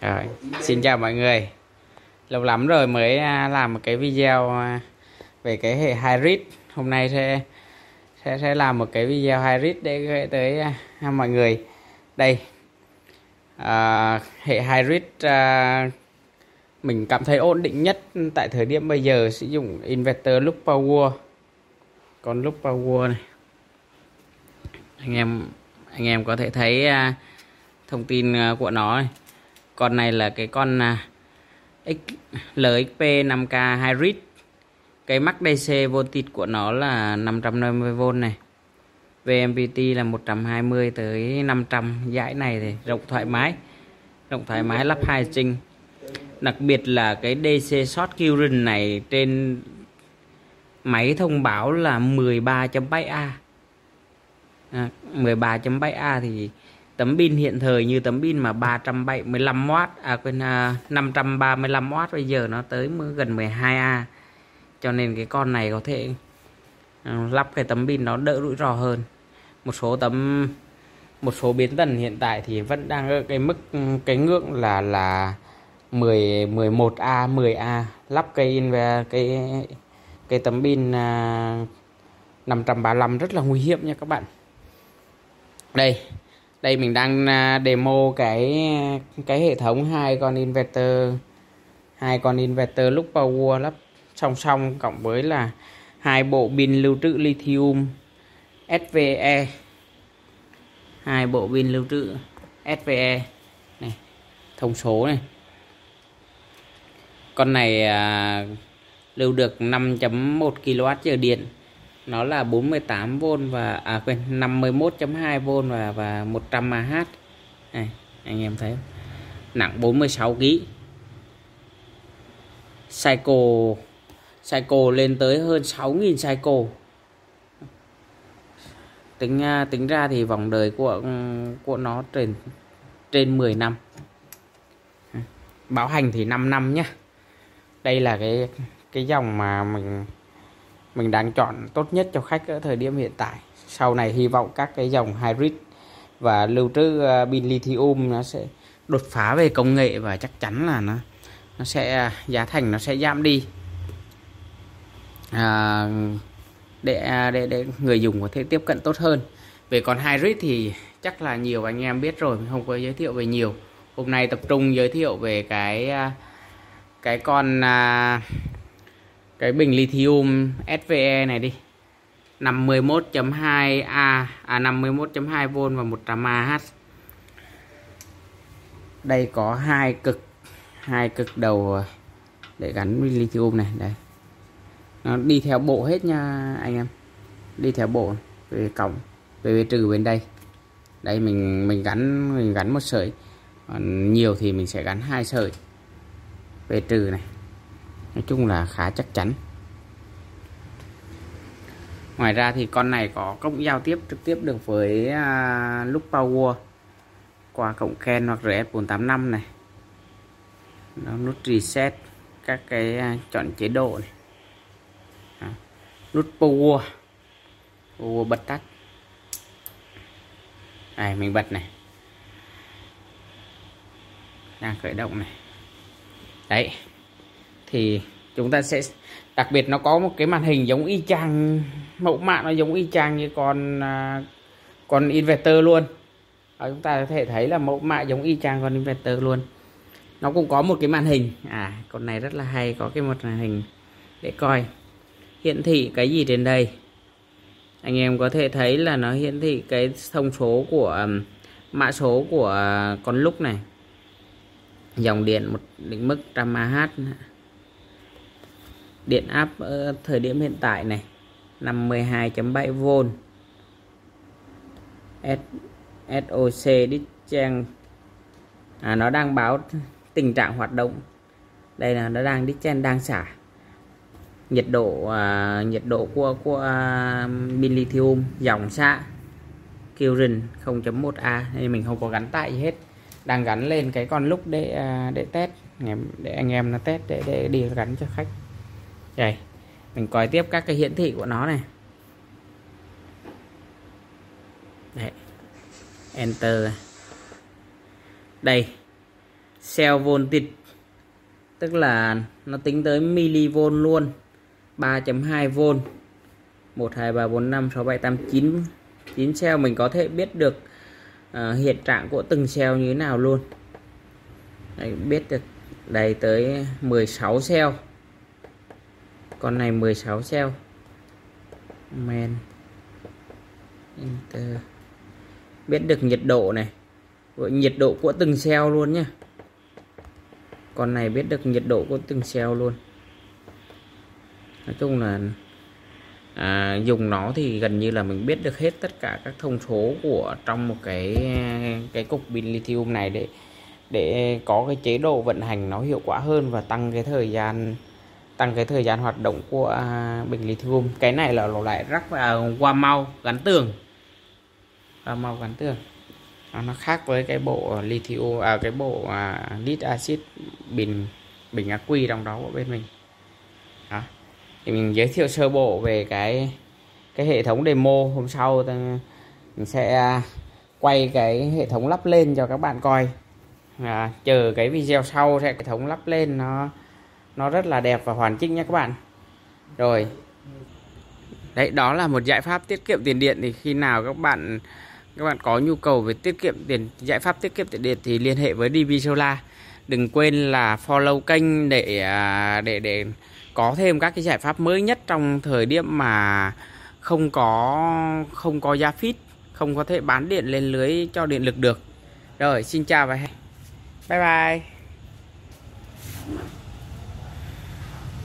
Rồi, xin chào mọi người. Lâu lắm rồi mới à, làm một cái video à, về cái hệ hybrid. Hôm nay sẽ sẽ, sẽ làm một cái video hybrid để gửi tới à, mọi người. Đây à, Hệ hybrid à, mình cảm thấy ổn định nhất tại thời điểm bây giờ sử dụng inverter loop power. Con loop power này. Anh em anh em có thể thấy thông tin à, của nó này con này là cái con à, xlxp LXP 5K Hybrid. Cái mắc DC voltage của nó là 550V này. VMPT là 120 tới 500 dải này thì rộng thoải mái. Rộng thoải mái lắp hai trinh đặc biệt là cái DC short current này trên máy thông báo là 13.7A à, 13.7A thì tấm pin hiện thời như tấm pin mà 375W à quên à, 535W bây giờ nó tới gần 12A cho nên cái con này có thể à, lắp cái tấm pin nó đỡ rủi ro hơn. Một số tấm một số biến tần hiện tại thì vẫn đang ở cái mức cái ngưỡng là là 10 11A 10A lắp cây về cái cái tấm pin à, 535 rất là nguy hiểm nha các bạn. Đây đây mình đang à, demo cái cái hệ thống hai con inverter. Hai con inverter lúc power lắp song song cộng với là hai bộ pin lưu trữ lithium SVE hai bộ pin lưu trữ SVE này thông số này. Con này à, lưu được 5.1 kWh điện nó là 48V và à quên 51.2V và và 100 mAh này, anh em thấy nặng 46 kg cycle cycle lên tới hơn 6.000 cycle. Tính à, tính ra thì vòng đời của của nó trên trên 10 năm. Bảo hành thì 5 năm nhé đây là cái cái dòng mà mình mình đang chọn tốt nhất cho khách ở thời điểm hiện tại. Sau này hy vọng các cái dòng hybrid và lưu trữ ờ, pin lithium nó sẽ đột phá về công nghệ và chắc chắn là nó nó sẽ giá thành nó sẽ giảm đi. À, để à, để để người dùng có thể tiếp cận tốt hơn. Về còn hybrid thì chắc là nhiều anh em biết rồi mình không có giới thiệu về nhiều. Hôm nay tập trung giới thiệu về cái à, cái con à, cái bình lithium SVE này đi. 51.2A à 51.2V và 100Ah đây có hai cực hai cực đầu để gắn với lithium này, đây. Nó đi theo bộ hết nha, anh em. Đi theo bộ, về cổng về trừ bên đây. Đây, mình mình gắn mình gắn một sợi. Còn nhiều thì mình sẽ gắn hai sợi. Về trừ này nói chung là khá chắc chắn. Ngoài ra thì con này có công giao tiếp trực tiếp được với à, uh, lúc power qua cổng Ken hoặc RS485 này. Nó nút reset các cái uh, chọn chế độ này. À, nút power. Power bật tắt. Này mình bật này. Đang khởi động này. Đấy thì chúng ta sẽ đặc biệt nó có một cái màn hình giống y chang mẫu mạ nó giống y chang như con à, con inverter luôn. Đó, chúng ta có thể thấy là mẫu mạ giống y chang con inverter luôn. Nó cũng có một cái màn hình. À con này rất là hay có cái một màn hình để coi. Hiển thị cái gì trên đây? Anh em có thể thấy là nó hiển thị cái thông số của mã số của con lúc này. Dòng điện một định mức trăm Ah điện áp ở thời điểm hiện tại này 52.7V SOC discharge à, nó đang báo tình trạng hoạt động. Đây là nó đang discharge đang xả nhiệt độ à, nhiệt độ của của à, lithium dòng xạ Kirin 0.1A nên mình không có gắn tại gì hết. Đang gắn lên cái con lúc để à, để test. Để anh em nó test để để đi gắn cho khách đây mình coi tiếp các cái hiển thị của nó này. Đấy. enter. Đây cell voltage. Tức là nó tính tới mV luôn. 3.2V 1 2 3 4 5 6 7 8 9 9 cell mình có thể biết được uh, hiện trạng của từng cell như thế nào luôn. Đấy, biết được đây tới 16 cell con này 16 cell men. Enter. Biết được nhiệt độ này. Nhiệt độ của từng cell luôn nhé con này biết được nhiệt độ của từng cell luôn. Nói chung là à, dùng nó thì gần như là mình biết được hết tất cả các thông số của trong một cái cái cục pin lithium này để để có cái chế độ vận hành nó hiệu quả hơn và tăng cái thời gian tăng cái thời gian hoạt động của à, bình lithium cái này là lại rắc vào qua mau gắn tường. Qua mau gắn tường. Nó khác với cái bộ lithium à cái bộ à, lead acid bình bình ác quy trong đó của bên mình. Đó. thì mình giới thiệu sơ bộ về cái cái hệ thống demo hôm sau. Mình sẽ à, quay cái hệ thống lắp lên cho các bạn coi. À, chờ cái video sau sẽ hệ thống lắp lên nó nó rất là đẹp và hoàn chỉnh nha các bạn. Rồi. Đấy đó là một giải pháp tiết kiệm tiền điện. Thì khi nào các bạn các bạn có nhu cầu về tiết kiệm tiền giải pháp tiết kiệm tiền điện thì liên hệ với DB Solar. Đừng quên là follow kênh để à, để để có thêm các cái giải pháp mới nhất trong thời điểm mà không có không có giá phít không có thể bán điện lên lưới cho điện lực được. Rồi xin chào và hẹn, bye bye.